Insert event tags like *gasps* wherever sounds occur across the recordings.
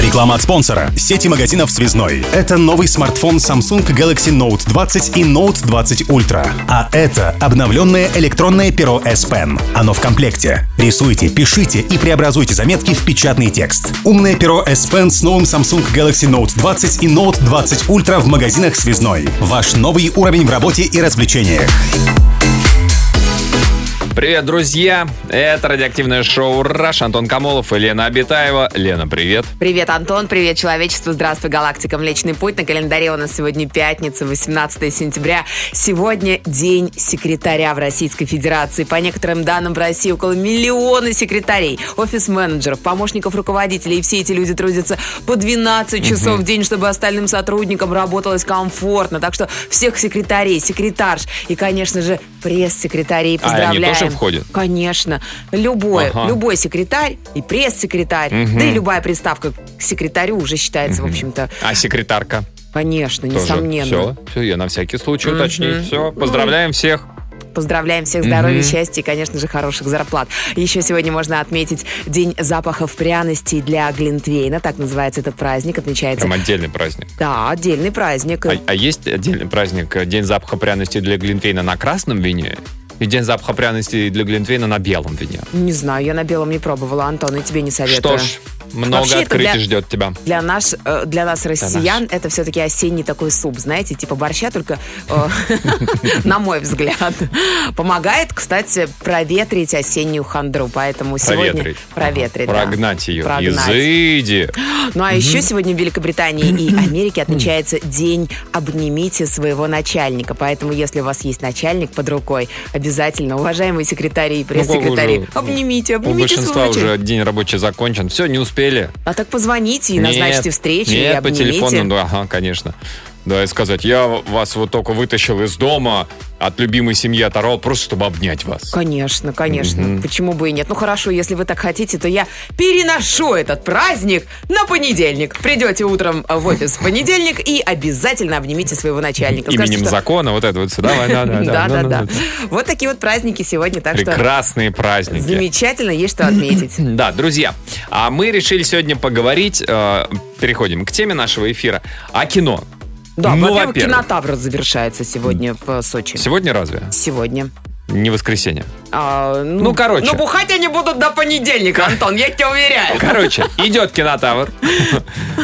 Реклама от спонсора. Сети магазинов «Связной». Это новый смартфон Samsung Galaxy Note 20 и Note 20 Ultra. А это обновленное электронное перо S Pen. Оно в комплекте. Рисуйте, пишите и преобразуйте заметки в печатный текст. Умное перо S Pen с новым Samsung Galaxy Note 20 и Note 20 Ultra в магазинах «Связной». Ваш новый уровень в работе и развлечениях. Привет, друзья! Это радиоактивное шоу «Раш». Антон Камолов и Лена Абитаева. Лена, привет. Привет, Антон, привет, человечество, здравствуй, галактика Млечный Путь. На календаре у нас сегодня пятница, 18 сентября. Сегодня день секретаря в Российской Федерации. По некоторым данным, в России около миллиона секретарей, офис-менеджеров, помощников руководителей. И все эти люди трудятся по 12 часов в день, чтобы остальным сотрудникам работалось комфортно. Так что всех секретарей, секретарш и, конечно же, пресс-секретарей А они поздравляем. Тоже входят? Конечно. Любой, Ага. любой секретарь и пресс-секретарь, да и любая приставка к секретарю уже считается, в общем-то, А секретарка? конечно, Тоже. несомненно. Все, все, я на всякий случай уточню. Все, поздравляем всех. Поздравляем всех здоровья, счастья и, конечно же, хороших зарплат. Еще сегодня можно отметить День запахов пряностей для Глинтвейна. Так называется этот праздник. Отмечается... Прям отдельный праздник. Да, отдельный праздник. А, а есть отдельный праздник э, День запаха пряности для Глинтвейна на красном вине и День запаха пряности для Глинтвейна на белом вине? Не знаю, я на белом не пробовала, Антон, и тебе не советую. Что ж, много Вообще открытий для- ждет тебя. Для, наш, э, для нас, россиян, это все-таки осенний такой суп, знаете, типа борща, только, э, *laughs* на мой взгляд. Помогает, кстати, проветрить осеннюю хандру, поэтому сегодня... Проветрить. Прогнать ее. Изыди. Ну а еще сегодня в Великобритании и *clears throat* Америке отмечается День «Обнимите своего начальника». Поэтому, если у вас есть начальник под рукой, обязательно, уважаемые секретари и пресс-секретари, уже- обнимите, У обнимите большинства своего начальника. уже день рабочий закончен. Все, не успели. А так позвоните и назначьте Нет, встречу и Нет, по обнимите. телефону, да, ага, конечно. Да, и сказать, я вас вот только вытащил из дома, от любимой семьи оторвал, просто чтобы обнять вас. Конечно, конечно. Почему бы и нет? Ну хорошо, если вы так хотите, то я переношу этот праздник на понедельник. Придете утром в офис в понедельник и обязательно обнимите своего начальника. Именем что- закона, вот это вот все. Давай, да, да, Да, да, ну, да. ну, Вот такие вот праздники сегодня, так что Прекрасные праздники. замечательно, есть что отметить. *clears throat* Да, друзья, а мы решили сегодня поговорить, э, переходим к теме нашего эфира, о кино. Да, Ну, во-первых, во-первых. кинотавр завершается сегодня в Сочи. Сегодня разве? Сегодня. Не воскресенье. А, Ну, короче. Ну, бухать они будут до понедельника, Антон, я тебя уверяю. Короче, идет кинотавр.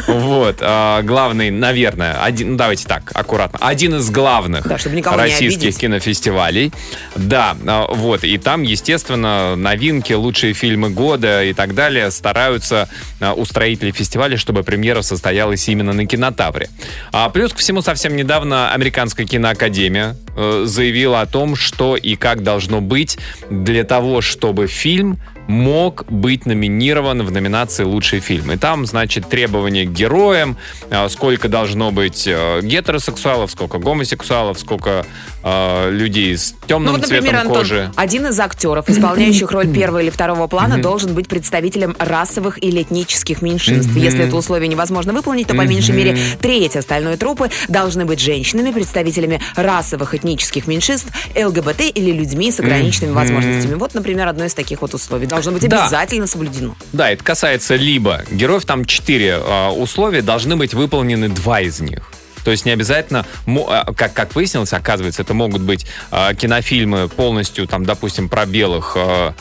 Вот. а, Главный, наверное, один, ну, давайте так, аккуратно. Один из главных российских кинофестивалей. Да, а, вот. И там, естественно, новинки, лучшие фильмы года и так далее стараются а, устроители фестиваля, чтобы премьера состоялась именно на кинотавре. А плюс ко всему, совсем недавно Американская киноакадемия э, заявила о том, что и как должно быть для того, чтобы фильм мог быть номинирован в номинации «Лучший фильм». И там, значит, требования к героям, а, сколько должно быть э, гетеросексуалов, сколько гомосексуалов, сколько э, людей с темным Ну вот, например, цветом Антон, кожи. один из актеров, исполняющих роль первого или второго плана, должен быть представителем расовых или этнических меньшинств. Если это условие невозможно выполнить, то по меньшей мере треть остальной трупы должны быть женщинами, представителями расовых этнических меньшинств, ЛГБТ или людьми с ограниченными возможностями. Вот, например, одно из таких вот условий. Должно быть Да. обязательно соблюдено. Да, это касается либо героев, там четыре э, условия, должны быть выполнены два из них. То есть не обязательно, а, как, как выяснилось, оказывается, это могут быть э, кинофильмы полностью, там, допустим, про белых э,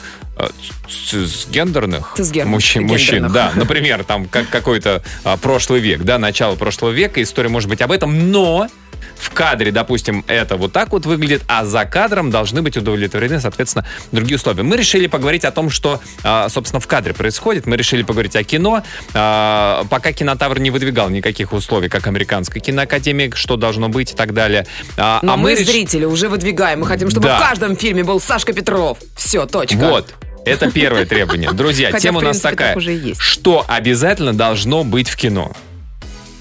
цисгендерных мужчин, мужчин, да, например, там как, какой-то а, прошлый век, да, начало прошлого века, история может быть об этом, но в кадре, допустим, это вот так вот выглядит, а за кадром должны быть удовлетворены, соответственно, другие условия. Мы решили поговорить о том, что, а, собственно, в кадре происходит. Мы решили поговорить о кино. А, Пока кинотавр не выдвигал никаких условий, как американская киноакадемия, что должно быть и так далее. А, Но а мы, реш- зрители, уже выдвигаем. Мы хотим, чтобы Да. в каждом фильме был Сашка Петров. Все, точка. Вот. Это первое требование. Друзья, Хотя, тема у нас принципе, такая. так уже есть. Что обязательно должно быть в кино?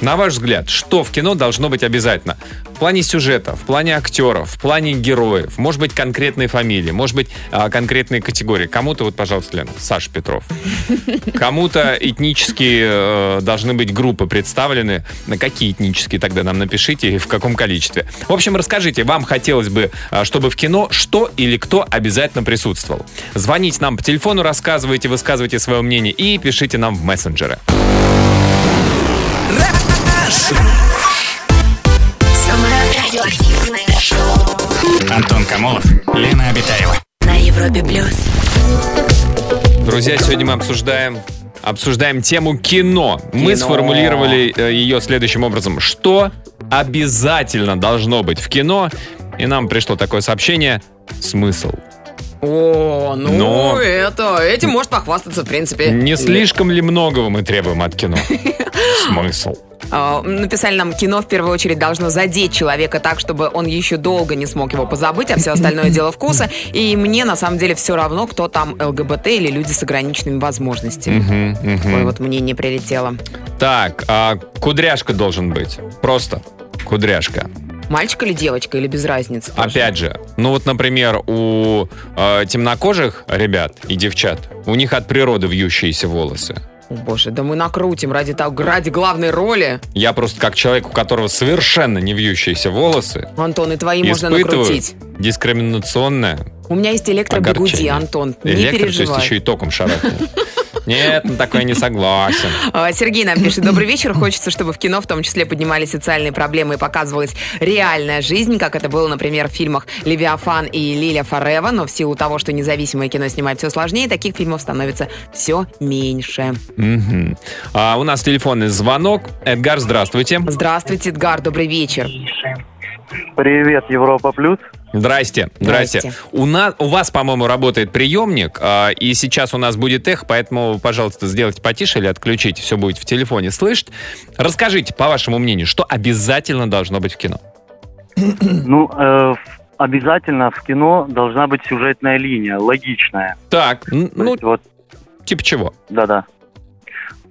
На ваш взгляд, что в кино должно быть обязательно? В плане сюжета, в плане актеров, в плане героев, может быть, конкретные фамилии, может быть, а, конкретные категории. Кому-то, вот, пожалуйста, Лена, Саша Петров. *laughs* Кому-то этнические э, должны быть группы представлены. На какие этнические тогда нам напишите и в каком количестве. В общем, расскажите, вам хотелось бы, а, чтобы в кино что или кто обязательно присутствовал. Звоните нам по телефону, рассказывайте, высказывайте свое мнение и пишите нам в мессенджеры. Самое радиоактивное шоу Антон Камолов, Лена Обитаева. на Европе плюс. Друзья, сегодня мы обсуждаем обсуждаем тему кино. Мы Кино. сформулировали э, ее следующим образом. Что обязательно должно быть в кино? И нам пришло такое сообщение. Смысл. О, ну Но- это, этим может похвастаться, в принципе. Не слишком ли многого мы требуем от кино? *laughs* Смысл. А, Написали нам, кино в первую очередь должно задеть человека так, чтобы он еще долго не смог его позабыть, а все остальное дело вкуса. И мне на самом деле все равно, кто там ЛГБТ или люди с ограниченными возможностями. Мгм, мгм. Такое вот мнение прилетело. Так, а кудряшка должен быть. Просто кудряшка. Мальчик или девочка, или без разницы? тоже? Опять же, ну вот, например, у э, темнокожих ребят и девчат, у них от природы вьющиеся волосы. О, боже, да мы накрутим ради того, ради главной роли. Я просто как человек, у которого совершенно не вьющиеся волосы, Антон, и твои можно накрутить. дискриминационное У меня есть электробегуди. Антон, не Электро, то есть переживай. еще и током шарахнет. *laughs* Нет, на такое не согласен. А, Сергей нам пишет, добрый вечер, хочется, чтобы в кино в том числе поднимались социальные проблемы и показывалась реальная жизнь, как это было, например, в фильмах «Левиафан» и «Лиля Форева», но в силу того, что независимое кино снимать все сложнее, таких фильмов становится все меньше. Мгм. А, у нас телефонный звонок. Эдгар, здравствуйте. Здравствуйте, Эдгар, добрый вечер. Привет, Европа Плюс. Здрасте, здрасте. Здрасте. У, нас, у вас, по-моему, работает приемник, а, и сейчас у нас будет эхо, поэтому, пожалуйста, сделайте потише или отключите, все будет в телефоне слышать. Расскажите, по вашему мнению, что обязательно должно быть в кино? *clears throat* Ну, э, обязательно в кино должна быть сюжетная линия, логичная. Так, ну, есть вот, типа чего? да-да.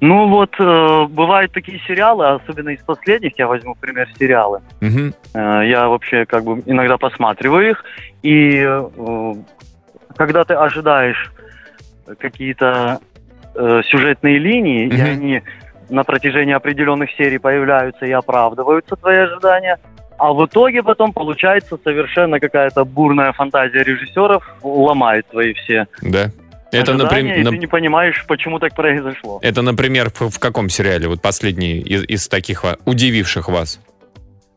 Ну вот, э, бывают такие сериалы, особенно из последних, я возьму пример сериалы. Мгм. Э, я вообще как бы иногда посматриваю их, и э, когда ты ожидаешь какие-то э, сюжетные линии, и Мгм. они на протяжении определенных серий появляются и оправдываются твои ожидания, а в итоге потом получается совершенно какая-то бурная фантазия режиссеров ломает твои все Да. Это, ожидания, и например, ты не понимаешь, почему так произошло. это, например, в, в каком сериале? Вот последний из, из таких ва- удививших вас.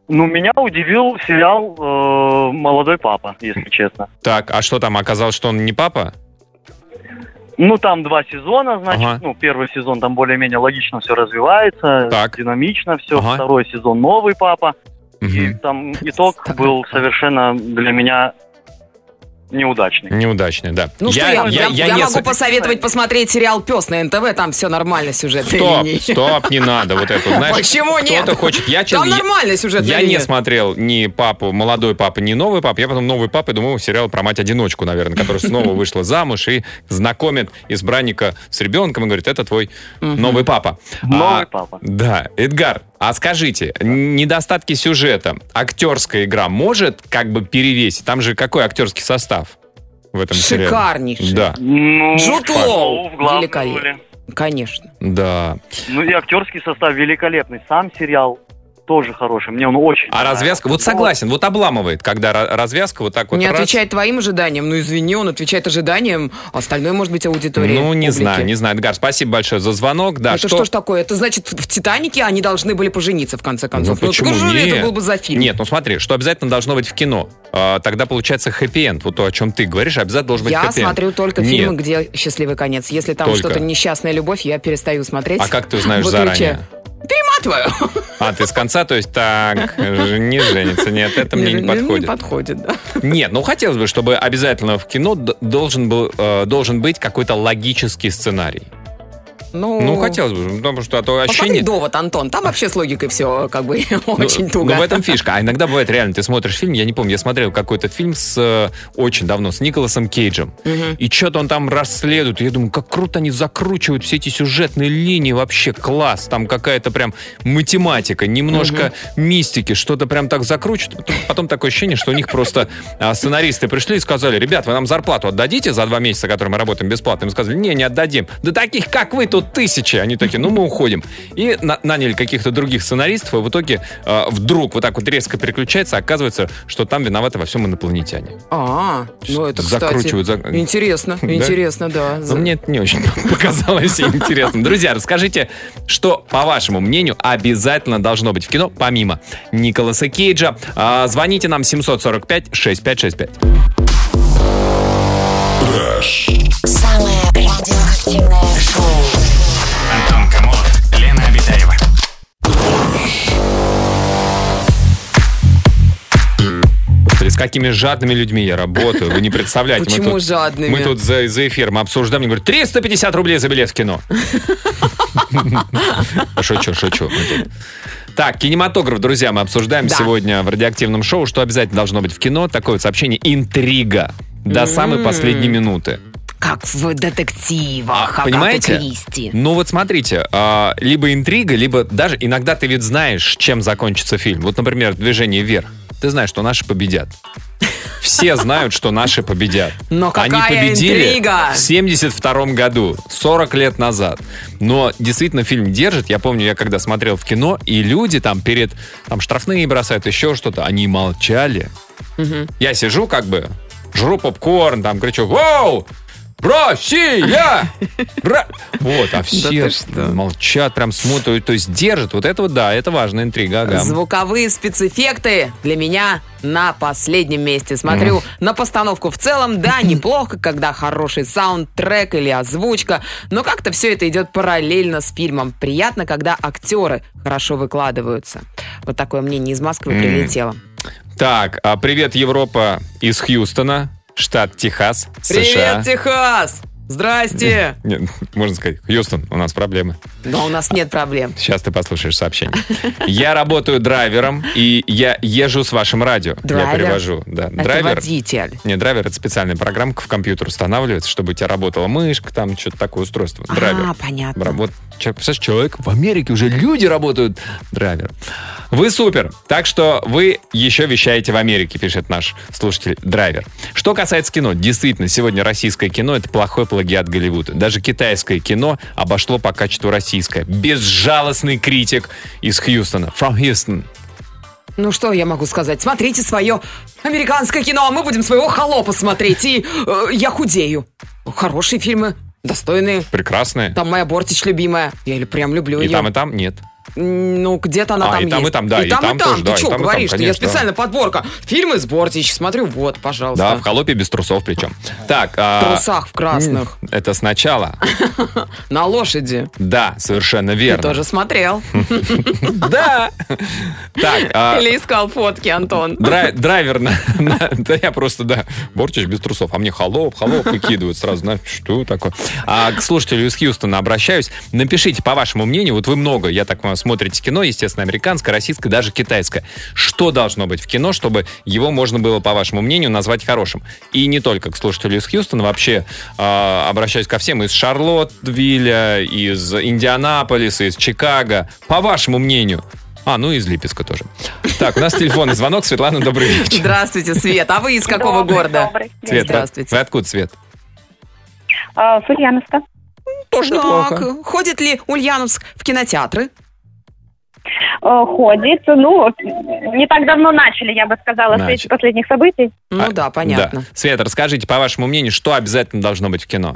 Ну, меня удивил сериал э, «Молодой папа», если честно. Так, а что там, оказалось, что он не папа? Ну, там два сезона, значит, Ага. ну, первый сезон там более-менее логично все развивается, Так. динамично все, Ага. второй сезон новый папа, и Мгм. там итог был совершенно для меня неудачный. Неудачный, да. Ну что, я, я- я не могу со- посоветовать посмотреть сериал «Пес» на НТВ, там все нормально, сюжетная Стоп, линия. стоп, не надо вот это. Знаешь, Почему нет? Кто-то хочет. Я, Там я- нормальная сюжетная Я линия. не смотрел ни папу, молодой папа, ни новый папа. Я потом новый папа, думаю, сериал про мать-одиночку, наверное, которая снова *laughs* вышла замуж и знакомит избранника с ребенком и говорит, это твой новый папа. Новый А, папа. Да, Эдгар, а скажите, недостатки сюжета, актерская игра может как бы перевесить? Там же какой актерский состав в этом сериале? Шикарнейший. Да, Ну, Джуд Лоу. Великолепно. Конечно. да. Ну и актерский состав великолепный. Сам сериал тоже хороший. Мне он очень А развязка, вот согласен, вот обламывает, когда ра- развязка вот так вот не раз. отвечает твоим ожиданиям. Ну, извини, он отвечает ожиданиям. Остальное может быть аудитория. Ну, не публики. знаю, не знаю. Эдгар, спасибо большое за звонок. Да, это что? ж такое? Это значит, в «Титанике» они должны были пожениться, в конце концов. Ну, почему скажи, нет? это был бы за фильм. Нет, ну смотри, что обязательно должно быть в кино. А, тогда получается хэппи-энд. Вот то, о чем ты говоришь, обязательно должен быть Я хэппи-энд. смотрю только Нет. фильмы, где счастливый конец. Если там Только. что-то несчастная любовь, я перестаю смотреть. А как ты узнаешь заранее? Перематываю. А, ты с конца, то есть так, не женится. Нет, это мне не Не подходит. подходит, да. Нет, ну хотелось бы, чтобы обязательно в кино должен, был, э, должен быть какой-то логический сценарий. Ну, Ну, хотелось бы, потому что а то Посмотри ощущение... довод, Антон. Там вообще с логикой все как бы *laughs* очень ну, туго. Ну, в этом фишка. А иногда бывает реально, ты смотришь фильм, я не помню, я смотрел какой-то фильм с э, очень давно, с Николасом Кейджем. И что-то он там расследует. Я думаю, как круто они закручивают все эти сюжетные линии. Вообще класс. Там какая-то прям математика, немножко мистики, что-то прям так закручивают. Потом, такое ощущение, что у них просто а, сценаристы пришли и сказали, ребят, вы нам зарплату отдадите за два месяца, которые мы работаем бесплатно? Им сказали, не, не отдадим. Да таких, как вы, тут тысячи. Они такие, ну мы уходим. И на- наняли каких-то других сценаристов, и в итоге э, вдруг вот так вот резко переключается, оказывается, что там виноваты во всем инопланетяне. А, ну это, кстати, Закручивают, за- интересно, *laughs* Да? интересно, да. Но мне это не очень *laughs* показалось интересным. Друзья, расскажите, что, по вашему мнению, обязательно должно быть в кино, помимо Николаса Кейджа. А, Звоните нам 745-6565. Самое радиоактивное шоу. С какими жадными людьми я работаю, вы не представляете. Мы Почему тут- жадными? Мы тут за, за эфиром обсуждаем, мне говорят, 350 рублей за билет в кино. *laughs* Шучу, шучу. Мы Так, кинематограф, друзья, мы обсуждаем Да. сегодня в радиоактивном шоу, что обязательно должно быть в кино. Такое вот сообщение «Интрига» до самой последней минуты. Как в детективах, А, Понимаете? Кристи. Ну вот смотрите, а, либо интрига, либо даже иногда ты ведь знаешь, чем закончится фильм. Вот, например, «Движение вверх». Ты знаешь, что наши победят. Все знают, что наши победят. Но Они победили интрига! в 72 году, 40 лет назад. Но действительно фильм держит. Я помню, я когда смотрел в кино, и люди там перед там штрафные бросают, еще что-то, они молчали. Я сижу как бы, жру попкорн, там кричу «Воу! Россия! *laughs* Ра-!» Вот, а все что? молчат, прям смотрят, то есть держат. Вот это вот, да, это важная интрига, ага. Звуковые спецэффекты для меня на последнем месте. Смотрю на постановку в целом, да, *clears throat* неплохо, когда хороший саундтрек или озвучка, но как-то все это идет параллельно с фильмом. Приятно, когда актеры хорошо выкладываются. Вот такое мнение из Москвы М. прилетело. Так, а привет, Европа из Хьюстона, штат Техас, США. Привет, Техас! Здрасте! *laughs* Нет, можно сказать, Хьюстон, у нас проблемы. Но у нас нет проблем. Сейчас ты послушаешь сообщение. Я работаю драйвером, и я езжу с вашим радио. Я Драйвер? перевожу. Да. Это Драйвер. водитель. Не, драйвер это специальная программка в компьютер устанавливается, чтобы у тебя работала мышка, там что-то такое устройство. Драйвер. А, понятно. Вот, человек, представляешь, человек в Америке уже люди работают драйвер. Вы супер. Так что вы еще вещаете в Америке, пишет наш слушатель драйвер. Что касается кино, действительно, сегодня российское кино это плохой плагиат Голливуда. Даже китайское кино обошло по качеству российское. Безжалостный критик из Хьюстона. From Houston. Ну что я могу сказать? Смотрите свое американское кино, а мы будем своего холопа смотреть. И э, я худею. Хорошие фильмы, достойные. Прекрасное. Там моя Бортич любимая. Я или прям люблю И ее. там, и там нет. Ну, где-то она А, там и там, есть. и там, да, И и там, там и там. тоже, да, Ты и что там, и там, говоришь? Я специально подборка. Фильмы с Бортич. Смотрю, вот, пожалуйста. Да, в холопе без трусов причем. Так, В а, трусах в красных. это сначала. *laughs* На лошади. Да, совершенно Ты верно. тоже смотрел. *laughs* Да. Так, а, Или искал фотки, Антон. драй- *laughs* драйвер, да я просто, да, Бортич без трусов, а мне холоп, холоп выкидывают сразу, знаешь, что такое. А к слушателю из Хьюстона обращаюсь. Напишите, по вашему мнению, вот вы много, я так понимаю, смотрите кино, естественно, американское, российское, даже китайское. Что должно быть в кино, чтобы его можно было, по вашему мнению, назвать хорошим? И не только к слушателю из Хьюстона, вообще а, обращаюсь ко всем из Шарлоттвилля, из Индианаполиса, из Чикаго. По вашему мнению, а, ну и из Липецка тоже. Так, у нас телефонный звонок. Светлана, добрый вечер. Здравствуйте, Свет. А вы из какого Добрый, города? добрый. Свет, вы- Здравствуйте. Вы откуда, Свет? А, с Ульяновска. Тоже Так, ходит ли Ульяновск в кинотеатры? Э, Ходит. Ну, не так давно начали, я бы сказала, с Начали. этих последних событий. Ну А, да, понятно. Да. Свет, расскажите, по вашему мнению, что обязательно должно быть в кино?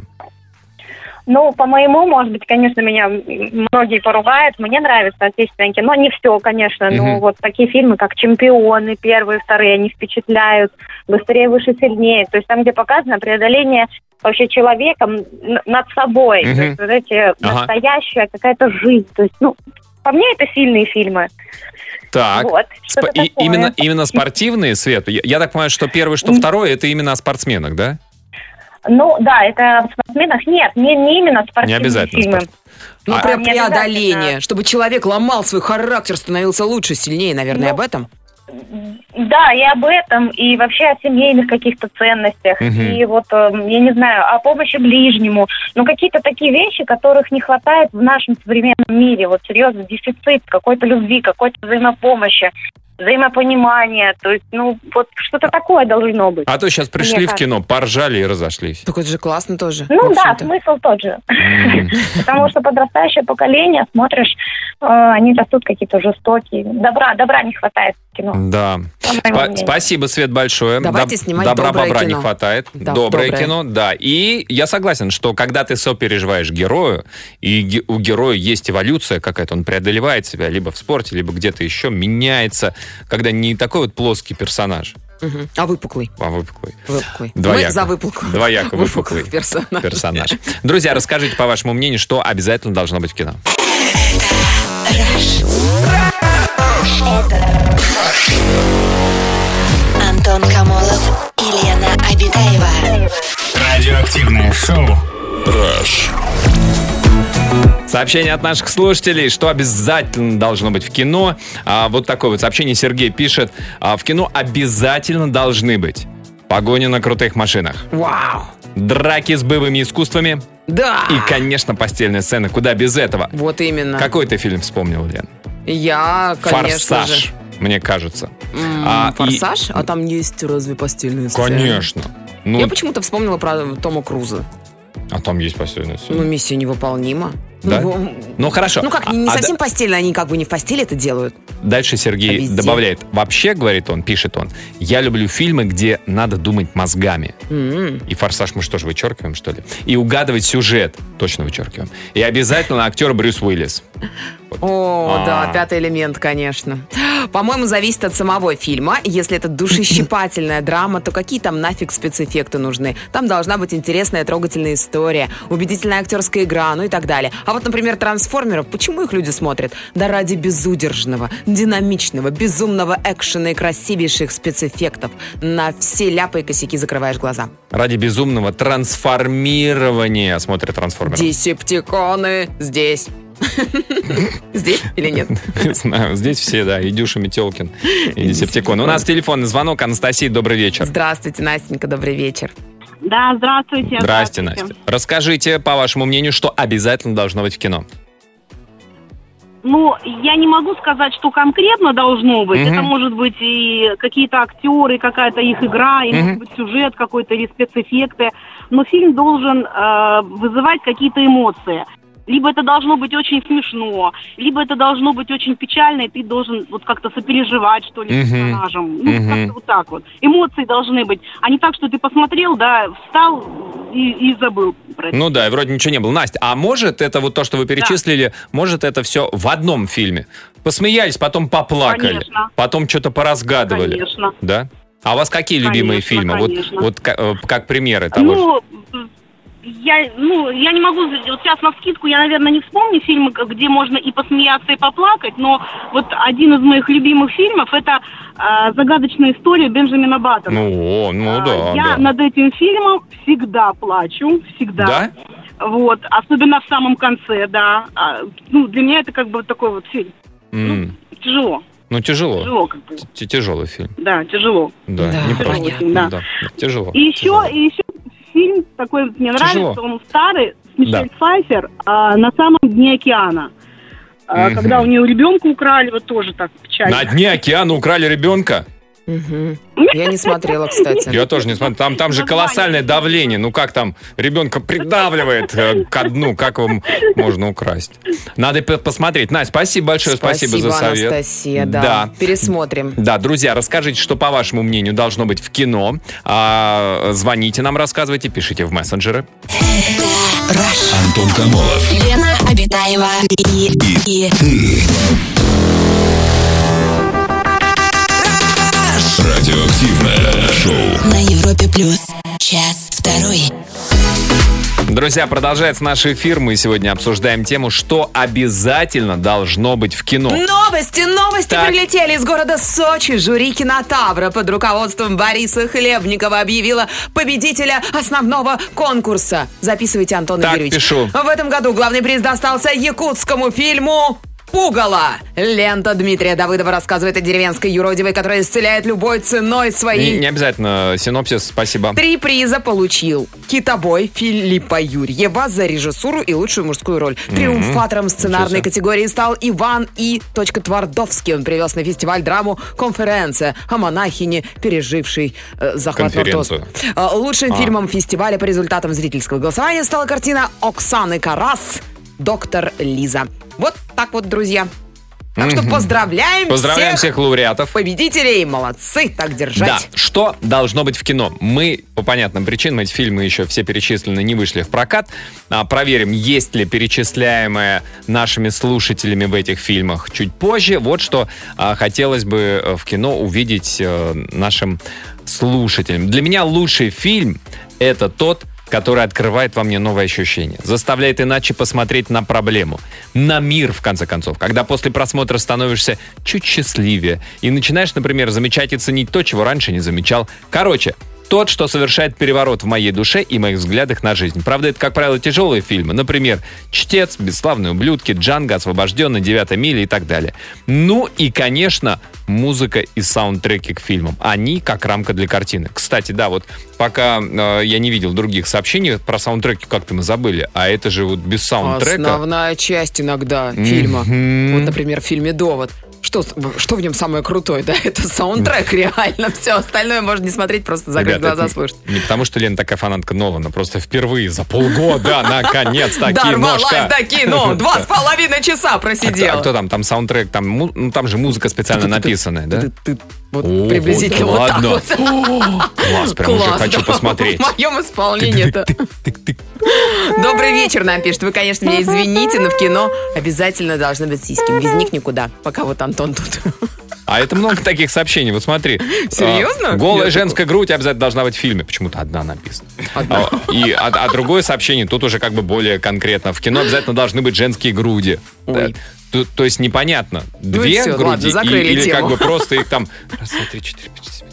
Ну, по моему, может быть, конечно, меня многие поругают. Мне нравится отечественное кино. Не все, конечно, но Мгм. вот такие фильмы, как «Чемпионы», первые, вторые, они впечатляют. «Быстрее, выше, сильнее». То есть там, где показано преодоление вообще человеком над собой. Мгм. То есть вот эти Ага. настоящая какая-то жизнь. То есть, ну, по мне это сильные фильмы. Так, Вот, что-то и- такое. именно, именно спортивные, Свет? Я, я так понимаю, что первый, что второй, это именно о спортсменах, да? Ну, да, это в спортсменах. Нет, не, не именно Не спортивные обязательно фильмы. спорт. Ну, А- прям Не преодоление, чтобы человек ломал свой характер, становился лучше, сильнее, наверное, Ну, об этом. Да, и об этом, и вообще о семейных каких-то ценностях, Мгм. и вот, э, я не знаю, о помощи ближнему. Ну, какие-то такие вещи, которых не хватает в нашем современном мире. Вот серьезно, дефицит какой-то любви, какой-то взаимопомощи, взаимопонимания. То есть, ну, вот что-то такое должно быть. А то сейчас пришли Мне в кино, поржали и разошлись. Так это же классно тоже. Ну да, смысл тот же. *laughs* Потому что подрастающее поколение, смотришь, э, они растут какие-то жестокие. Добра, добра не хватает кино. Да. по спасибо, Свет, большое. Давайте Доб- снимать Добра доброе бобра кино. не хватает. Да, доброе, доброе. кино, да. И я согласен, что когда ты сопереживаешь герою, и ге- у героя есть эволюция какая-то, он преодолевает себя либо в спорте, либо где-то еще, меняется, когда не такой вот плоский персонаж, Мгм. А выпуклый. а выпуклый Выпуклый. Двояко. Мы за выпуклых. Двояко выпуклый Выпуклых персонажей. персонаж. Друзья, расскажите, по вашему мнению, что обязательно должно быть в кино. Антон Камолов и Лена Обитаева. Радиоактивное шоу. Сообщение от наших слушателей, что обязательно должно быть в кино. А, вот такое вот сообщение Сергей пишет. А, в кино обязательно должны быть погони на крутых машинах, Вау. драки с боевыми искусствами Да. и, конечно, постельные сцены. Куда без этого? Вот именно. Какой ты фильм вспомнил, Лен? Я, конечно «Форсаж», же. мне кажется. М, А, и- Форсаж? А там есть разве постельные сцены? Конечно. Ну, Я почему-то вспомнила про Тома Круза. а там есть постельные Ну, сцены. миссия невыполнима. Да? Ну, Ну, хорошо. ну как, А- не а совсем постельно, они как бы не в постели это делают. Дальше А Сергей везде? добавляет. Вообще, говорит он, пишет он, я люблю фильмы, где надо думать мозгами. М. И «Форсаж» мы что же вычеркиваем, что ли? И угадывать сюжет точно вычеркиваем. И обязательно актер Брюс Уиллис. О, А. да, пятый элемент, конечно. По-моему, зависит от самого фильма. Если это душещипательная драма, то какие там нафиг спецэффекты нужны? Там должна быть интересная, трогательная история, убедительная актерская игра, ну и так далее. А вот, например, «Трансформеров», почему их люди смотрят? Да ради безудержного, динамичного, безумного экшена и красивейших спецэффектов. На все ляпы и косяки закрываешь глаза. Ради безумного трансформирования смотрят «Трансформеров». Десептиконы здесь. *laughs* Здесь или нет? Не знаю, здесь все, да, и Дюша Метелкин, и Десептикон. У нас телефонный звонок. Анастасия, добрый вечер. Здравствуйте, Настенька, добрый вечер. Да, здравствуйте. Здрасте, Настя. Расскажите, по вашему мнению, что обязательно должно быть в кино? Ну, я не могу сказать, что конкретно должно быть. Мгм. Это может быть и какие-то актеры, какая-то их игра, и Мгм. может быть сюжет какой-то или спецэффекты. Но фильм должен э, вызывать какие-то эмоции. Либо это должно быть очень смешно, либо это должно быть очень печально, и ты должен вот как-то сопереживать, что ли, с персонажем. Ну, как-то вот так вот. Эмоции должны быть. А не так, что ты посмотрел, да, встал и, и забыл про это. Ну да, и вроде ничего не было. Настя, а может это вот то, что вы перечислили, может это все в одном фильме? Посмеялись, потом поплакали, Конечно. потом что-то поразгадывали. Конечно. Да? А у вас какие любимые Конечно, фильмы? Вот, конечно. вот ка- э, как примеры того же. Ну, я, ну, я не могу, вот сейчас на скидку я, наверное, не вспомню фильмы, где можно и посмеяться, и поплакать, но вот один из моих любимых фильмов это а, «Загадочная история» Бенджамина Баттона. Ну, о, ну А, да, я да. над этим фильмом всегда плачу, всегда. Да? Вот, особенно в самом конце, да. А, ну, для меня это как бы вот такой вот фильм. М, Тяжело, Ну, тяжело. тяжело как бы. Т- Тяжелый фильм. Да, тяжело. Да, Да, не просто. понятно. Да. Да, тяжело. И еще, тяжело. и еще фильм такой мне Тяжело. нравится, он старый, с Мишель Да. Пфайфер, а, на самом дне океана. А, Мгм. Когда у нее ребенка украли, вот тоже так печально. На дне океана украли ребенка? Мгм. Я не смотрела, кстати. Я тоже не смотрю. Там, там же колоссальное давление. Ну как там ребенка придавливает э, ко дну? Как его можно украсть? Надо посмотреть. Настя, спасибо большое, спасибо, за совет. Анастасия, да. Да. Пересмотрим. Да, друзья, расскажите, что, по вашему мнению, должно быть в кино. А, звоните нам, рассказывайте, пишите в мессенджеры. Антон Камолов. Лена Обитаева и, и Радиоактивное шоу. на Европе плюс. Час второй. Друзья, продолжается наш эфир. Мы сегодня обсуждаем тему, что обязательно должно быть в кино. Новости, новости Так. прилетели из города Сочи. Жюри кинотавра под руководством Бориса Хлебникова объявила победителя основного конкурса. Записывайте, Антон Так, Юрьевич. пишу. В этом году главный приз достался якутскому фильму «Пугало». Лента Дмитрия Давыдова рассказывает о деревенской юродивой, которая исцеляет любой ценой Не, свои не обязательно синопсис, спасибо. Три приза получил Китобой Филиппа Юрьева за режиссуру и лучшую мужскую роль. Триумфатором сценарной категории стал Иван И. Твардовский. Он привез на фестиваль драму «Конференция» о монахине, пережившей э, захват Конференцию. Э, Лучшим А. фильмом фестиваля по результатам зрительского голосования стала картина Оксаны Карас «Доктор Лиза». Вот так вот, друзья. Так что поздравляем, Поздравляем всех лауреатов. победителей. Молодцы, так держать. Да, что должно быть в кино? Мы, по понятным причинам, эти фильмы еще все перечислены, не вышли в прокат. А, проверим, есть ли перечисляемое нашими слушателями в этих фильмах чуть позже. Вот что а, хотелось бы э, в кино увидеть э, нашим слушателям. Для меня лучший фильм — это тот, который открывает во мне новые ощущения, заставляет иначе посмотреть на проблему, на мир, в конце концов. Когда после просмотра становишься чуть счастливее и начинаешь, например, замечать и ценить то, чего раньше не замечал. Короче, тот, что совершает переворот в моей душе и моих взглядах на жизнь. Правда, это, как правило, тяжелые фильмы. Например, «Чтец», «Бесславные ублюдки», «Джанго», «Освобожденный», «Девятая миля» и так далее. Ну и, конечно, музыка и саундтреки к фильмам. Они как рамка для картины. Кстати, да, вот пока э, я не видел других сообщений про саундтреки, как-то мы забыли. А это же вот без саундтрека. Основная часть иногда фильма. Мгм. Вот, например, в фильме «Довод». Что, что в нем самое крутое, да? *laughs* Это саундтрек реально. Все остальное можно не смотреть, просто закрыть Ребят, глаза, слушать. Не потому, что Лена такая фанатка Нолана, просто впервые за полгода, *laughs* наконец-то, Дорвалась киношка. до кино. *laughs* Два с половиной часа А кто, а просидела. кто там? Там саундтрек, там, ну, там же музыка специально написанная, да? Вот О, приблизительно да вот так ладно. вот. Класс, прям уже Класс, хочу да. посмотреть. В моем исполнении это. Добрый вечер нам пишет. Вы, конечно, меня извините, но в кино обязательно должны быть сиськи. Без них никуда. Пока вот Антон тут. А это много таких сообщений. Вот смотри. *laughs* Серьезно? А, Голая Я женская грудь обязательно должна быть в фильме. Почему-то одна написана. Одна. А, И, а, а другое сообщение, тут уже как бы более конкретно. В кино обязательно должны быть женские груди. Ой. Да. То, то есть непонятно, Ну две всё, груди ладно, и- или как бы просто их там *laughs* раз, два, три, четыре, пять.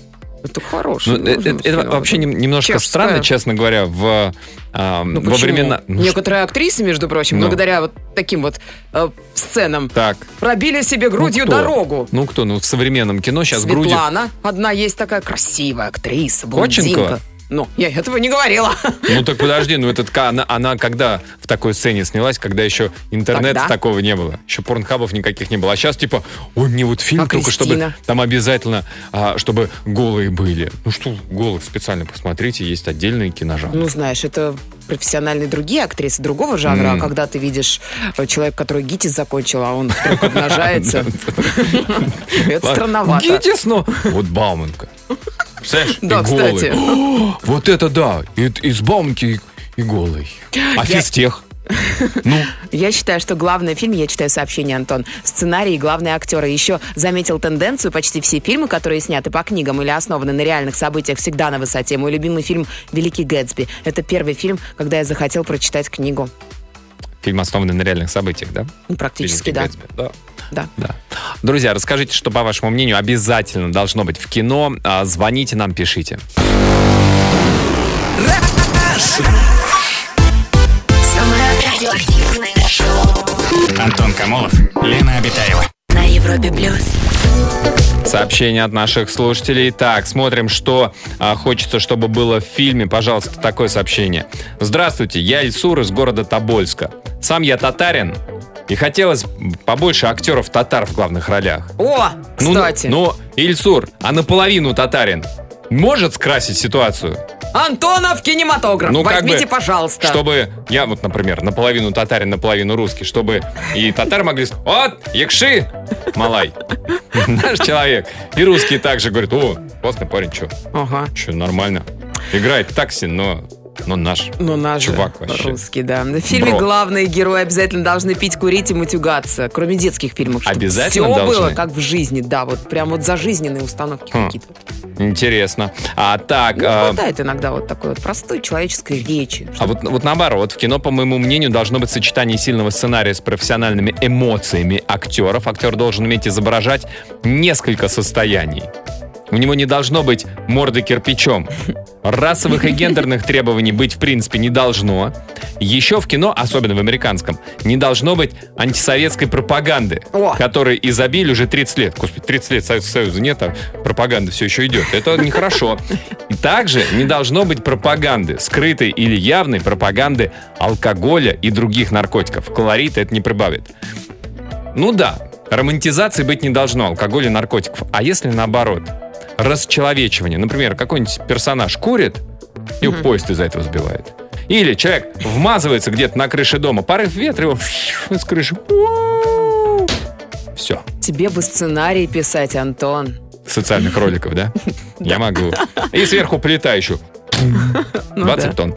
Это хорошо. Ну, это, это вообще нем- немножко Чешская. странно, честно говоря, в, а, Ну, во почему? времена... Ну, Некоторые актрисы, между прочим, Ну. благодаря вот таким вот э, сценам Так. пробили себе грудью Ну, кто? дорогу. Ну кто? Ну в современном кино сейчас груди... Светлана, одна есть такая красивая актриса, блондинка. Ну, я этого не говорила. Ну так подожди, ну этот она, она когда в такой сцене снялась, когда еще интернета Тогда? такого не было, еще порнхабов никаких не было. А сейчас типа, ой, мне вот фильм А только чтобы Кристина? там обязательно, а, чтобы голые были. Ну что, голых специально посмотрите, есть отдельные киножанры. Ну, знаешь, это профессиональные другие актрисы другого жанра, М. а когда ты видишь э, человека, который ГИТИС закончил, а он вдруг обнажается, *laughs* это странновато. Гитис, ну, вот Бауманка. Представляешь? Да, и голый. кстати. О, *gasps* Вот это да, и, из Бауманки и, и голый. А Я- физтех? *laughs* Ну, Я считаю, что главный фильм, я читаю сообщение, Антон, сценарий и главные актеры. Еще заметил тенденцию, почти все фильмы, которые сняты по книгам или основаны на реальных событиях, всегда на высоте. Мой любимый фильм «Великий Гэтсби». Это первый фильм, когда я захотел прочитать книгу. Фильм основанный на реальных событиях, да? Ну, Практически, да. Гэтсби, да. да. Да. Друзья, расскажите, что, по вашему мнению, обязательно должно быть в кино. А, Звоните нам, пишите. Самое радиоактивное шоу Антон Камолов, Лена Обитаева. на Европе плюс. Сообщение от наших слушателей. Так, смотрим, что а, хочется, чтобы было в фильме. Пожалуйста, такое сообщение. Здравствуйте, я Ильсур из города Тобольска. Сам я татарин, и хотелось побольше актеров татар в главных ролях. О, Ну, кстати. Ну, Ильсур, а наполовину татарин может скрасить ситуацию? Антонов кинематограф. Ну, как Возьмите, бы, пожалуйста. Чтобы я вот, например, наполовину татарин, наполовину русский, чтобы и татар могли сказать, вот, якши, малай, *laughs* наш человек. И русские также говорят, о, классный парень, что, Ага. что, нормально. Играет такси, но, но наш. Ну, наш Чувак вообще. русский, да. В фильме Бро. главные герои обязательно должны пить, курить и матюгаться. Кроме детских фильмов. Обязательно все должны? было как в жизни, да. Вот прям вот зажизненные установки Хм. какие-то. Интересно. А так... Не а, хватает иногда вот такой вот простой человеческой речи. А вот, вот наоборот, в кино, по моему мнению, должно быть сочетание сильного сценария с профессиональными эмоциями актеров. Актер должен уметь изображать несколько состояний. У него не должно быть морды кирпичом. Расовых и гендерных требований быть в принципе не должно. Еще в кино, особенно в американском, не должно быть антисоветской пропаганды, О! которой изобилие уже 30 лет. Господи, 30 лет Советского Союза нет, а пропаганда все еще идет. Это нехорошо. И также не должно быть пропаганды, скрытой или явной пропаганды алкоголя и других наркотиков. Колорит это не прибавит. Ну да, романтизации быть не должно алкоголя и наркотиков. А если наоборот, расчеловечивание. Например, какой-нибудь персонаж курит и поезд из-за этого сбивает. Или человек вмазывается где-то на крыше дома, порыв ветра его с крыши. Все. Тебе бы сценарий писать, Антон. Социальных роликов, да? *laughs* Я могу. И сверху плита еще. Ну 20 да. тонн.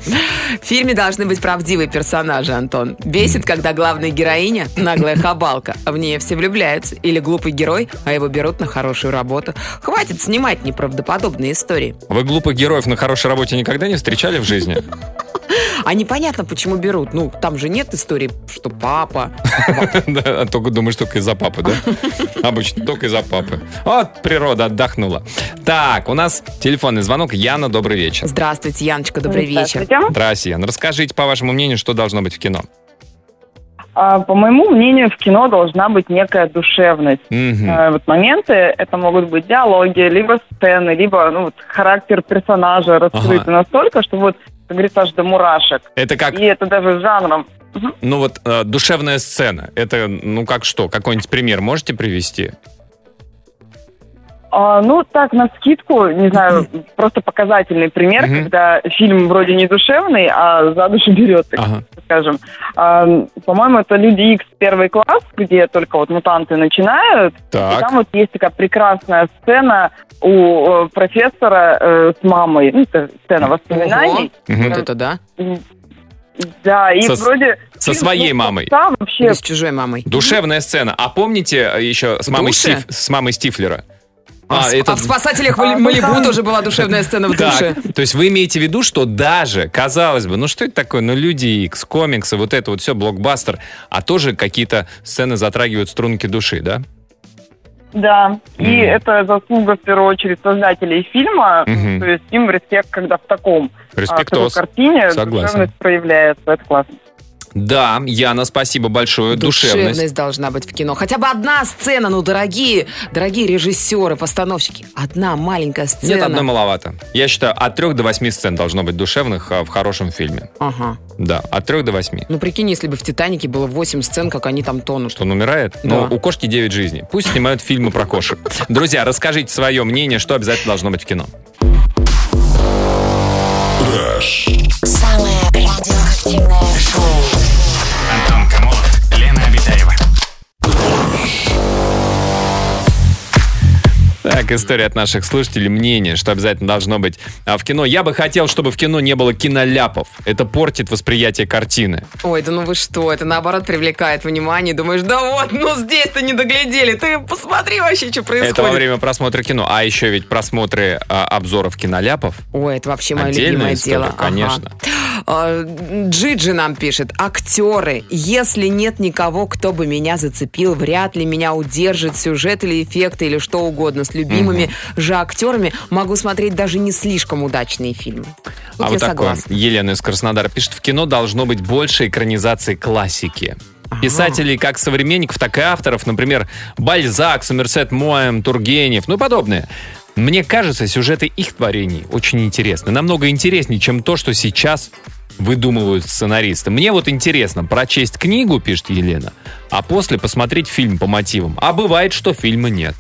В фильме должны быть правдивые персонажи, Антон. Бесит, когда главная героиня – наглая хабалка, а в нее все влюбляются. Или глупый герой, а его берут на хорошую работу. Хватит снимать неправдоподобные истории. Вы глупых героев на хорошей работе никогда не встречали в жизни? А непонятно, почему берут. Ну, там же нет истории, что папа. *laughs* Да, а только думаешь только из-за папы, да? *laughs* Обычно только из-за папы. Вот природа отдохнула. Так, у нас телефонный звонок. Яна, добрый вечер. Здравствуйте, Яночка, добрый вечер. Здравствуйте, Яна. Расскажите, по вашему мнению, что должно быть в кино? А, По моему мнению, в кино должна быть некая душевность. Э, Вот моменты, это могут быть диалоги, либо сцены, либо ну, вот, характер персонажа раскрыт Ага. настолько, что вот, как говорится, аж до мурашек. Это как, И это даже жанром. Ну вот, э, душевная сцена. Это, ну как что? Какой-нибудь пример можете привести? А, ну, так, на скидку, не знаю, просто показательный пример, Мгм. когда фильм вроде не душевный, а за душу берет, так Ага. скажем. А, по-моему, это «Люди Икс первый класс», где только вот мутанты начинают. И Так. там вот есть такая прекрасная сцена у э, профессора э, с мамой. Ну, это сцена воспоминаний. Мгм. Вот это да. Да, и Со- вроде... со фильм, своей ну, мамой. Там вообще... Или с чужой мамой. Душевная сцена. А помните еще с мамой? Стив- с мамой Стифлера? А, в- а в «Спасателях А, ну, Малибу» там- тоже была душевная сцена в душе. Так, то есть вы имеете в виду, что даже, казалось бы, ну что это такое, ну Люди Икс, комиксы, вот это вот все, блокбастер, а тоже какие-то сцены затрагивают струнки души, да? Да, и Мгм. это заслуга, в первую очередь, создателей фильма. Мгм. То есть им респект, когда в таком а, в такой Респектос. картине Согласен. душевность проявляется. Это классно. Да, Яна, спасибо большое. Душевность. Душевность должна быть в кино. Хотя бы одна сцена, ну, дорогие, дорогие режиссеры, постановщики. Одна маленькая сцена. Нет, одной маловато. Я считаю, от трех до восьми сцен должно быть душевных а, в хорошем фильме. Ага. Да, от трех до восьми. Ну, прикинь, если бы в «Титанике» было 8 сцен, как они там тонут. Что он умирает? Но Да. у кошки 9 жизней. Пусть снимают фильмы про кошек. Друзья, расскажите свое мнение, что обязательно должно быть в кино. Самое радиоактивное шоу. Так, история от наших слушателей, мнение, что обязательно должно быть а, в кино. Я бы хотел, чтобы в кино не было киноляпов. Это портит восприятие картины. Ой, да ну вы что, это наоборот привлекает внимание. Думаешь, да вот, ну здесь-то не доглядели. Ты посмотри вообще, что происходит. Это во время просмотра кино. А еще ведь просмотры а, обзоров киноляпов. Ой, это вообще мое любимое история, дело. Ага. конечно. А, Джиджи нам пишет. Актеры. Если нет никого, кто бы меня зацепил, вряд ли меня удержит сюжет или эффекты или что угодно. С любимыми же актерами могу смотреть даже не слишком удачные фильмы. Тут а я вот такое. согласна. Елена из Краснодара пишет, в кино должно быть больше экранизации классики. Писателей как современников, так и авторов, например, Бальзак, Сомерсет Моэм, Тургенев, ну и подобное. Мне кажется, сюжеты их творений очень интересны. Намного интереснее, чем то, что сейчас выдумывают сценаристы. Мне вот интересно прочесть книгу, пишет Елена, а после посмотреть фильм по мотивам. А бывает, что фильма нет.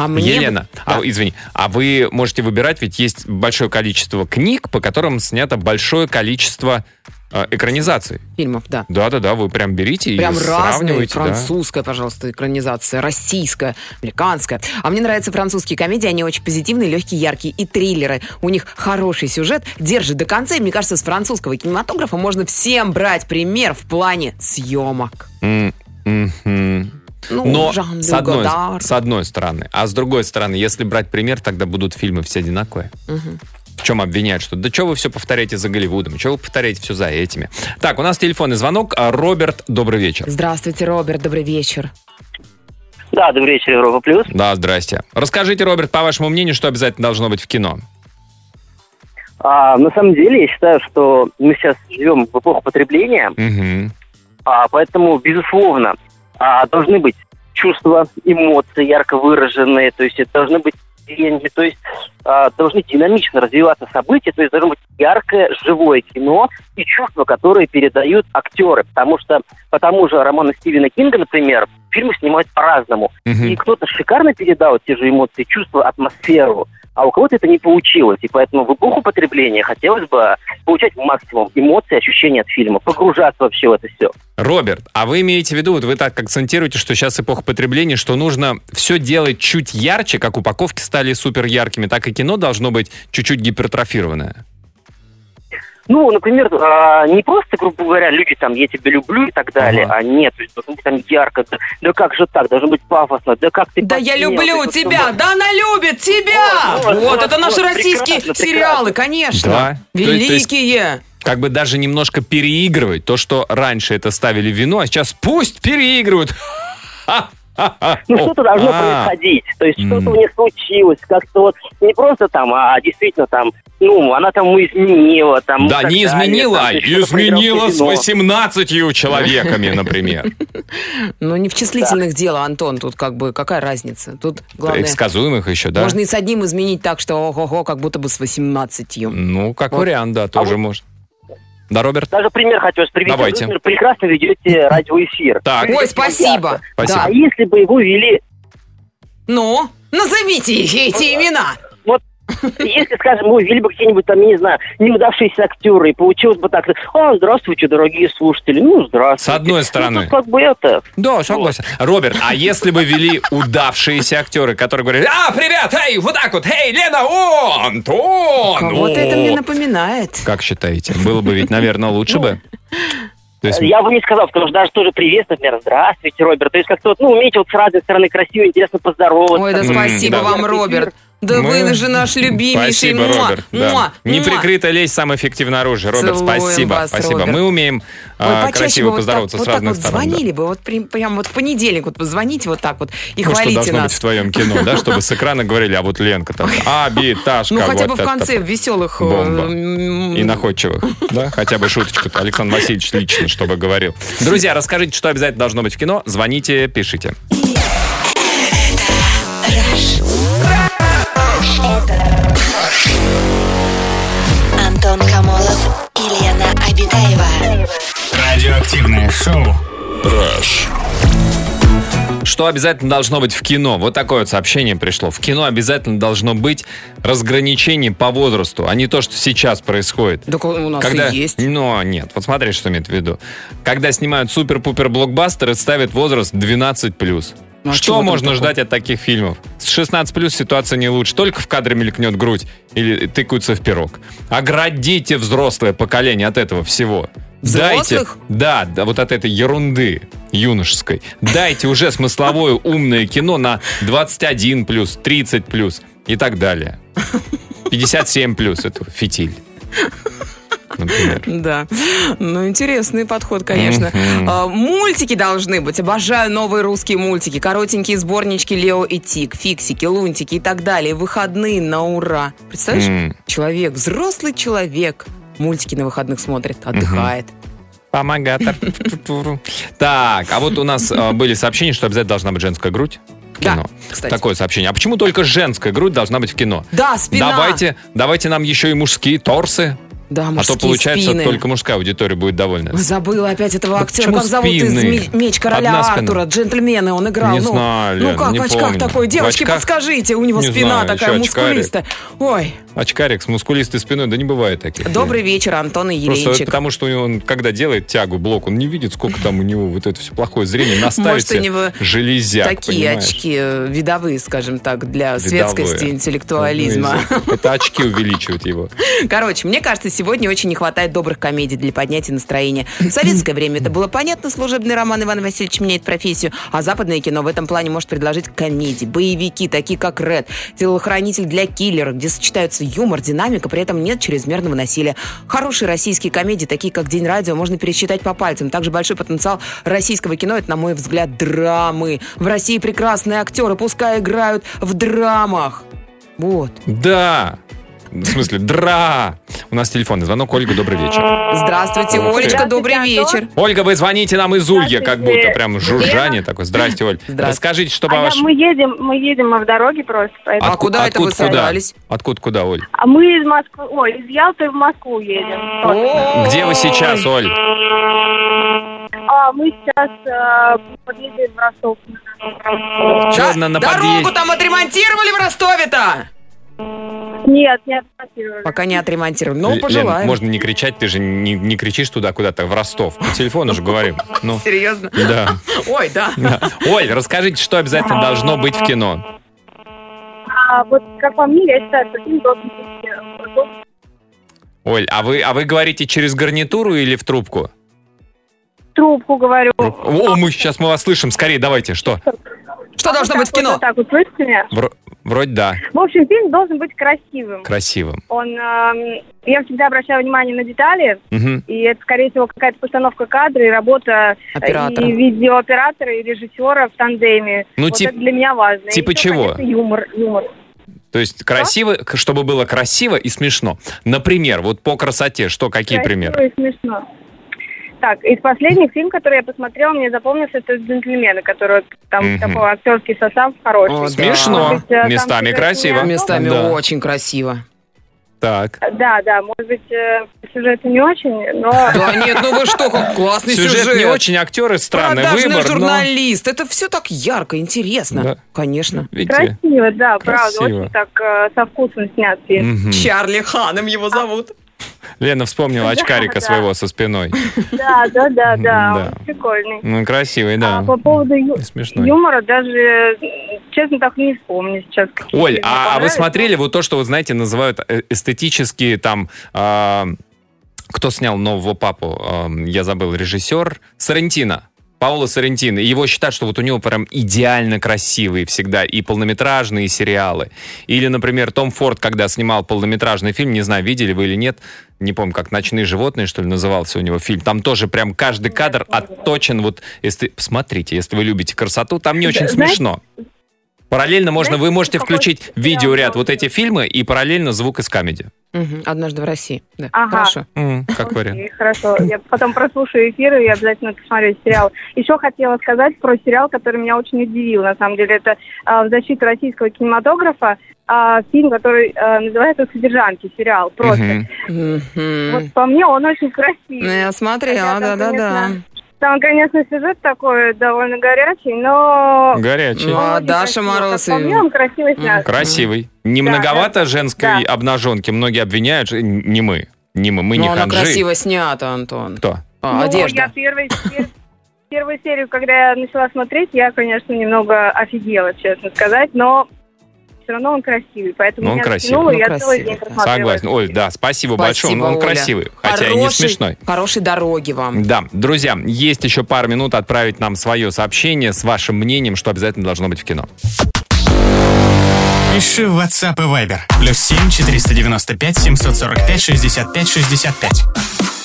А мне Елена, бы- а, извини, а вы можете выбирать, ведь есть большое количество книг, по которым снято большое количество э, экранизаций. фильмов, да. Да-да-да, вы прям берите Прям и разные. сравниваете. да. Французская, пожалуйста, экранизация, российская, американская. А мне нравятся французские комедии, они очень позитивные, легкие, яркие. И триллеры. У них хороший сюжет, держит до конца. И мне кажется, с французского кинематографа можно всем брать пример в плане съемок. Мгм. Ну, Но Жан-Люк с одной, Годар. с одной стороны. А с другой стороны, если брать пример, тогда будут фильмы все одинаковые. В чем обвиняют, что да что вы все повторяете за Голливудом, что вы повторяете все за этими. Так, у нас телефонный звонок. А, Роберт, добрый вечер. Здравствуйте, Роберт, добрый вечер. Да, добрый вечер, Европа Плюс. Да, здрасте. Расскажите, Роберт, по вашему мнению, что обязательно должно быть в кино? А, на самом деле, я считаю, что мы сейчас живем в эпоху потребления, Мгм. а, поэтому, безусловно, а, должны быть чувства, эмоции ярко выраженные, то есть это должны быть деньги, то есть а, должны динамично развиваться события, то есть должно быть яркое, живое кино и чувства, которые передают актеры, потому что по тому же роману Стивена Кинга, например, фильмы снимают по-разному, Мгм. и кто-то шикарно передал те же эмоции, чувства, атмосферу, а у кого-то это не получилось. И поэтому в эпоху потребления хотелось бы получать максимум эмоций, ощущений от фильма, погружаться вообще в это все. Роберт, а вы имеете в виду, вот вы так акцентируете, что сейчас эпоха потребления, что нужно все делать чуть ярче, как упаковки стали супер яркими, так и кино должно быть чуть-чуть гипертрофированное. Ну, например, а, не просто, грубо говоря, люди там «я тебя люблю» и так далее, Ага. а нет, то есть должно быть там ярко, да, да как же так, должно быть пафосно, да как ты Да я люблю ты тебя, вот- да она любит тебя! Вот, вот, Вот, вот, это наши вот, российские прекрасно, сериалы, прекрасно. конечно. Да. То есть- то есть- Великие. Как бы даже немножко переигрывать то, что раньше это ставили в вино, а сейчас пусть переигрывают. *laughs* Ну, что-то должно А. происходить. То есть что-то у них случилось. Как-то вот не просто там, а действительно там, ну, она там ему изменила. Там, Да, так не изменила, а изменила с казино. 18 человеками, *laughs* например. Ну, не в числительных дело, Антон, тут как бы какая разница? Тут главное, Предсказуемых еще, да? можно и с одним изменить так, что ого-го, как будто бы с 18. Ну, как вариант, да, тоже вот- можно. Да, Роберт? Даже пример хочу привести. Давайте. Вы, прекрасно ведете радиоэфир. Так. Ой, спасибо. Спасибо. А Да. если бы его вели Ну, назовите эти имена. Если, скажем, мы ввели бы какие-нибудь там, я не знаю, неудавшиеся актеры, и получилось бы так, а, здравствуйте, дорогие слушатели, ну, здравствуйте. С одной Ну, стороны. тут как бы это... Да, согласен. Роберт, а если бы вели удавшиеся актеры, которые говорили, а, привет, эй, вот так вот, эй, Лена, о, Антон! Вот о». это мне напоминает. Как считаете? Было бы ведь, наверное, лучше бы? То есть, Я бы не сказал, потому что даже тоже привет, например, здравствуйте, Роберт. То есть как-то вот, ну, умеете вот с разной стороны красиво, интересно поздороваться. Ой, да спасибо да. вам, Роберт. Да Мы- вы же наш любимейший. Спасибо, Муа, Роберт. да. муа, муа. Неприкрытая лезть самое эффективное оружие. Роберт, Целуем спасибо. вас, спасибо. Роберт. Мы умеем Ой, а, красиво вот поздороваться так, с вот разных так вот сторон. да. звонили бы, вот при- прям вот в понедельник вот позвоните вот так вот и Ну, что хвалите должно быть нас. в твоем кино, да, чтобы с экрана говорили, а вот Ленка там, обиташка. Ну, хотя бы в конце веселых... э, И находчивых, да? Хотя бы шуточку-то Александр Васильевич лично, чтобы говорил. Друзья, расскажите, что обязательно должно быть в кино. Звоните, пишите. Антон Камолов и Лена Обитаева. Радиоактивное шоу. Что обязательно должно быть в кино? Вот такое вот сообщение пришло. В кино обязательно должно быть разграничение по возрасту, а не то, что сейчас происходит. Так у нас Когда... и есть. Но нет, вот смотри, что имеет в виду. Когда снимают супер-пупер блокбастеры, ставят возраст 12+. Ну, а что можно такого? ждать от таких фильмов? С 16 плюс ситуация не лучше. Только в кадре мелькнет грудь или тыкаются в пирог. Оградите взрослое поколение от этого всего. Дайте, Взрослых? да, да, вот от этой ерунды юношеской. Дайте уже смысловое умное кино на 21 плюс, 30 плюс и так далее. 57 плюс это фитиль. Например. *laughs* Да. Ну, интересный подход, конечно. А, Мультики должны быть. Обожаю новые русские мультики. Коротенькие сборнички Лео и Тик, Фиксики, Лунтики и так далее. Выходные на ура. Представляешь? Человек, взрослый человек, мультики на выходных смотрит, отдыхает. Помогатор. Так, а вот у нас э, были сообщения, что обязательно должна быть женская грудь в Да, кино. кстати. Такое сообщение. А почему только женская грудь должна быть в кино? Да, спина. Давайте, давайте нам еще и мужские торсы. Да, А то, получается, спины. только мужская аудитория будет довольна. Забыла опять этого Да актера. Как зовут из спины? «Ме- Меч короля. Артура? Джентльмены он играл. Не ну, знаю, ну Лен, как не в очках помню. такой? Девочки, очках? подскажите, у него Не спина знаю, такая мускулистая. Ой, Очкарик с мускулистой спиной, да не бывает таких. добрый вечер, Антон и Просто Еленчик. потому, что он, когда делает тягу, блок, он не видит, сколько там у него вот это все плохое зрение. *laughs* Наставится у него железяк, Такие понимаешь? очки э, видовые, скажем так, для Видовые. светскости, интеллектуализма. Ну, Это очки увеличивают его. *laughs* Короче, мне кажется, Сегодня очень не хватает добрых комедий для поднятия настроения. В советское время это было понятно, служебный роман Иван Васильевич меняет профессию, а западное кино в этом плане может предложить комедии, боевики, такие как «Ред», «Телохранитель для киллера», где сочетаются юмор, динамика, при этом нет чрезмерного насилия. Хорошие российские комедии, такие как «День радио», можно пересчитать по пальцам. Также большой потенциал российского кино – это, на мой взгляд, драмы. В России прекрасные актеры, пускай играют в драмах. Вот. Да. В смысле, дра. У нас телефонный звонок. Ольга, добрый вечер. Здравствуйте, Ух. Олечка, добрый вечер. Ольга, вы звоните нам из Улья, как будто прям жужжание такое. Здрасте, Оль. Расскажите, что по А вашему... мы едем, мы едем, мы в дороге просто, поэтому. А куда это вы собрались? Откуда, куда, Оль? А мы из Москвы, ой, из Ялты в Москву едем. Где вы сейчас, Оль? А мы сейчас э, подъедем в Ростов. Да, на, на Дорогу подъезде? там отремонтировали в Ростове-то? Нет, не отремонтировали. Пока не отремонтировали. Ну, Лен, пожелаем. можно не кричать, ты же не, не кричишь туда куда-то, в Ростов. По телефону же говорим. Ну, Серьезно? да. *laughs* Ой, да. да. Оль, расскажите, что обязательно должно быть в кино? А вот как по мне, я считаю, что фильм должен быть э, Оль, а вы, а вы говорите через гарнитуру или в трубку? трубку говорю. О, мы сейчас мы вас слышим. Скорее, давайте. Что? Что должно быть в кино? Вот так вот, слышите меня? Вро- вроде да, В общем, фильм должен быть красивым. красивым. Он, эм, я всегда обращаю внимание на детали, Мгм. и это, скорее всего, какая-то постановка кадра и работа э, Оператора. и видеооператора, и режиссера в тандеме. Ну, вот тип- это для меня важно. И типа ещё, чего? конечно, юмор, юмор. То есть красиво, к- чтобы было красиво и смешно. Например, вот по красоте, что, какие Красиво примеры? и смешно. Так, из последних фильм, который я посмотрела, мне запомнился, это «Джентльмены», который там Мгм. такой актерский состав хороший. О. Смешно. Быть, э, там Местами красиво. Местами Да. очень красиво. Так. Да, да, может быть, э, сюжет не очень, но... Да нет, ну вы что, классный Сюжет, сюжет. не очень, актеры странный Продажный выбор, но... журналист. Это все так ярко, интересно. Да. Конечно. Видите? Красиво, да, правда, очень так э, со вкусом снят фильм. Мгм. Чарли Ханом его зовут. Лена вспомнила *laughs* очкарика своего со спиной. *laughs* Да, да, да, да, он прикольный. Ну, красивый, А да. по поводу юмора даже, честно, так не вспомню сейчас. Оль, а, а вы смотрели вот то, что, вы знаете, называют э, эстетические там... а, кто снял нового папу? Я забыл, режиссер Соррентино. Паоло Соррентино. И Его считают, что вот у него прям идеально красивые всегда и полнометражные сериалы. Или, например, Том Форд, когда снимал полнометражный фильм, не знаю, видели вы или нет, не помню, как «Ночные животные», что ли, назывался у него фильм. Там тоже прям каждый кадр отточен. Вот, если, посмотрите, если вы любите красоту, там не очень смешно. Параллельно можно, вы можете включить видеоряд вот эти фильмы и параллельно звук из камеди. Мгм, Однажды в России. Да, Ага. хорошо. М, Как Окей, вариант. Хорошо, я потом прослушаю эфир и обязательно посмотрю сериал. Еще хотела сказать про сериал, который меня очень удивил. На самом деле, это а, в защиту российского кинематографа а, фильм, который а, называется «Содержанки», сериал. Просто. Мгм. Вот по мне он очень красивый. Ну, я смотрела, да-да-да. Там, конечно, сюжет такой довольно горячий, но... Горячий. Ну, а Даша. Мороз и- мне он красиво снят. Красивый. Не Да, многовато да. женской Да. обнаженки. Многие обвиняют, не мы. Не мы, мы не Но она ханжи. красиво снята, Антон. Кто? А, Ну, одежда. я первый, первую серию, когда я начала смотреть, я, конечно, немного офигела, честно сказать, но все равно он красивый, поэтому Ну, он красивый. затянуло, и Ну, я красивый, целый день да. Согласен. Оль, да, спасибо, большое. Спасибо, Он Оля. красивый, хотя и не смешной. Хорошей дороги вам. Да, друзья, есть еще пару минут отправить нам свое сообщение с вашим мнением, что обязательно должно быть в кино. Пиши в WhatsApp и Viber. Плюс 7 495 745 65 65.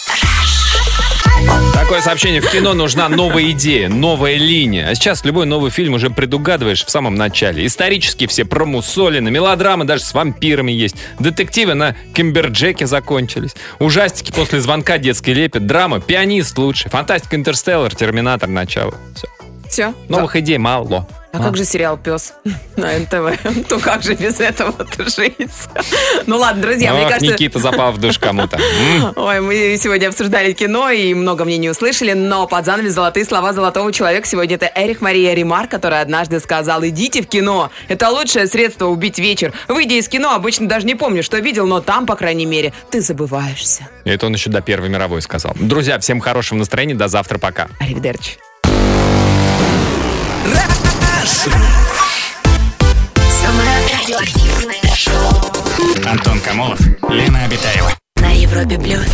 Такое сообщение. В кино нужна новая идея, новая линия. А сейчас любой новый фильм уже предугадываешь в самом начале. Исторически все промусолены, мелодрамы даже с вампирами есть. Детективы на Кимберджеке закончились. Ужастики после звонка детский лепет. Драма, пианист лучше. Фантастика Интерстеллар, Терминатор, начало. Все. Все. Новых идей мало. А как же сериал «Пес» *laughs* на НТВ? То *laughs* как же без этого-то жить? *laughs* Ну ладно, друзья, мне Ох, кажется... Никита запал в душ кому-то. Ой, мы сегодня обсуждали кино и много мнений услышали, но под занавес золотые слова золотого человека сегодня это Эрих Мария Ремар, который однажды сказал, идите в кино, это лучшее средство убить вечер. Выйдя из кино, обычно даже не помню, что видел, но там, по крайней мере, ты забываешься. Это он еще до Первой мировой сказал. Друзья, всем хорошего настроения. До завтра. Пока. Аривидерчи. Самое радиоактивное шоу Антон Камолов, Лена Обитаева. на. Европе плюс.